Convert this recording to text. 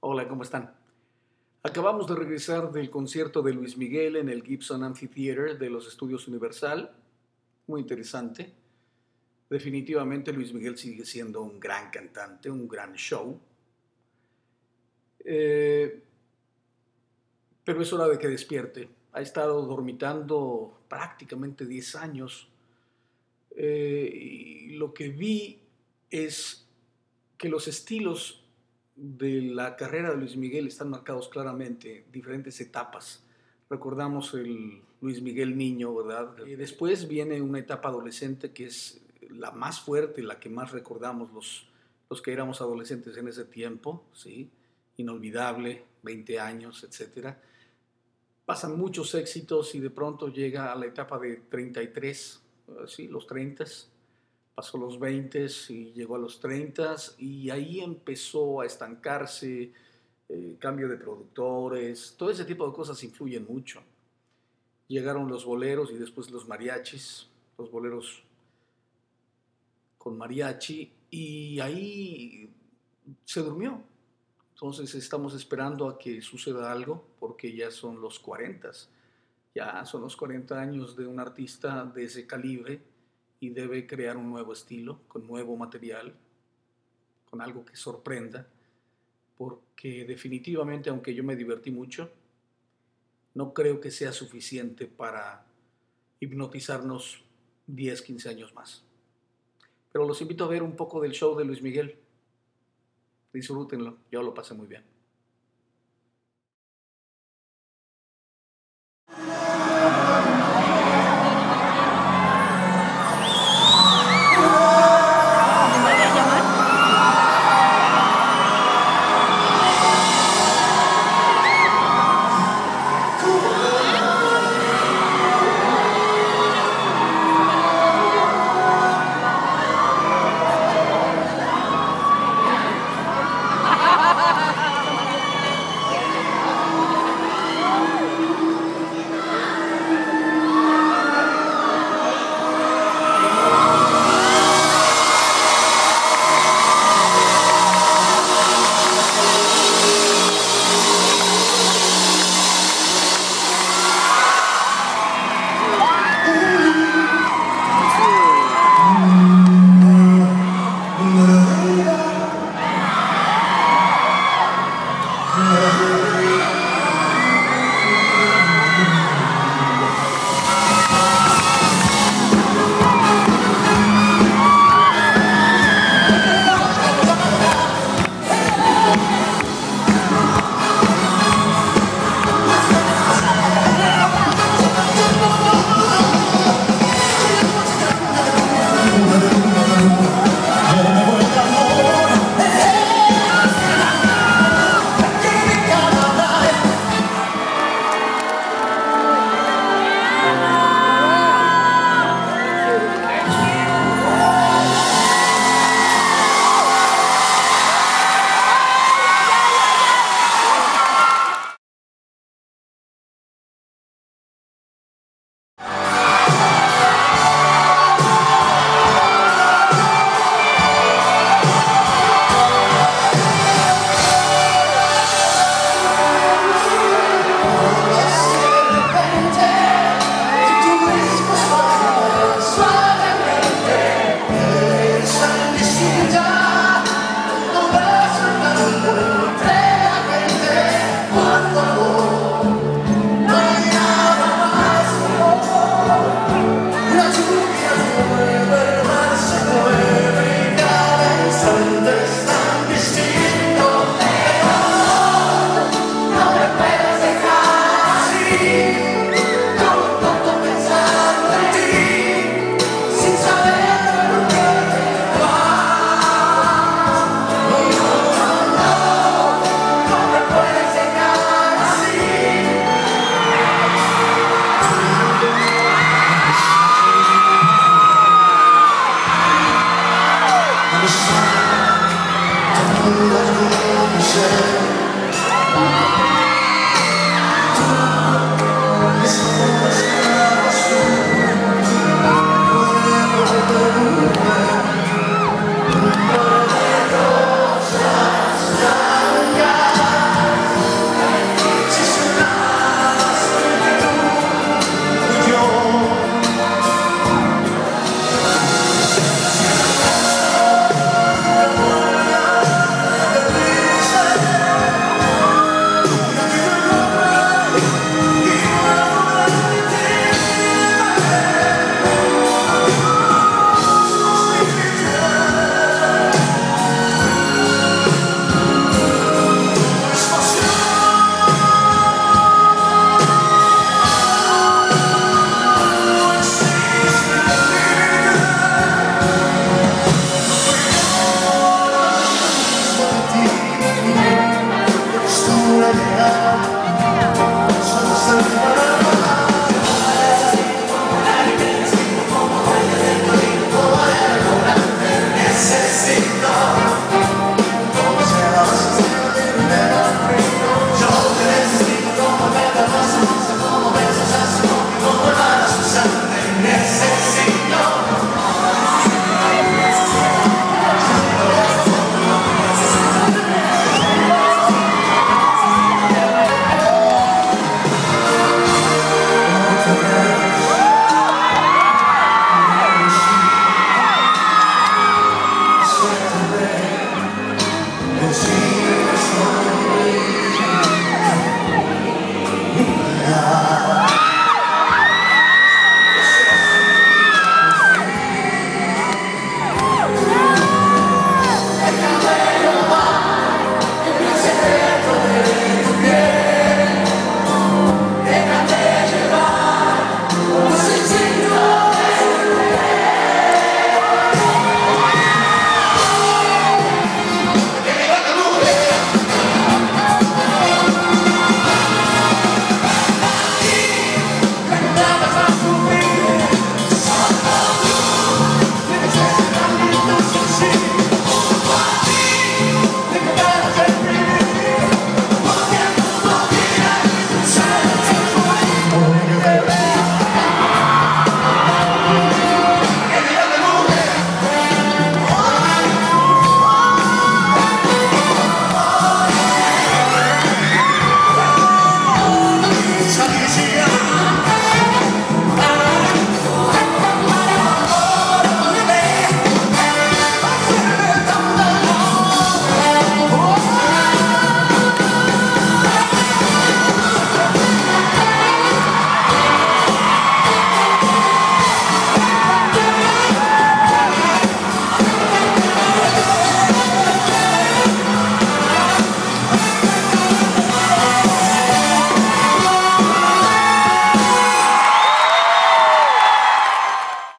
Hola, ¿cómo están? Acabamos de regresar del concierto de Luis Miguel en el Gibson Amphitheater de los Estudios Universal. Muy interesante. Definitivamente Luis Miguel sigue siendo un gran cantante, un gran show. Eh, pero es hora de que despierte. Ha estado dormitando prácticamente 10 años. Eh, y lo que vi es que los estilos de la carrera de Luis Miguel están marcados claramente, diferentes etapas. Recordamos el Luis Miguel niño, ¿verdad? Y después viene una etapa adolescente que es la más fuerte, la que más recordamos los, los que éramos adolescentes en ese tiempo, ¿sí? Inolvidable, 20 años, etc. Pasan muchos éxitos y de pronto llega a la etapa de 33, ¿sí? Los 30 pasó los 20 y llegó a los 30 y ahí empezó a estancarse, eh, cambio de productores, todo ese tipo de cosas influyen mucho. Llegaron los boleros y después los mariachis, los boleros con mariachi y ahí se durmió. Entonces estamos esperando a que suceda algo porque ya son los 40, ya son los 40 años de un artista de ese calibre y debe crear un nuevo estilo, con nuevo material, con algo que sorprenda, porque definitivamente, aunque yo me divertí mucho, no creo que sea suficiente para hipnotizarnos 10, 15 años más. Pero los invito a ver un poco del show de Luis Miguel. Disfrútenlo, yo lo pasé muy bien.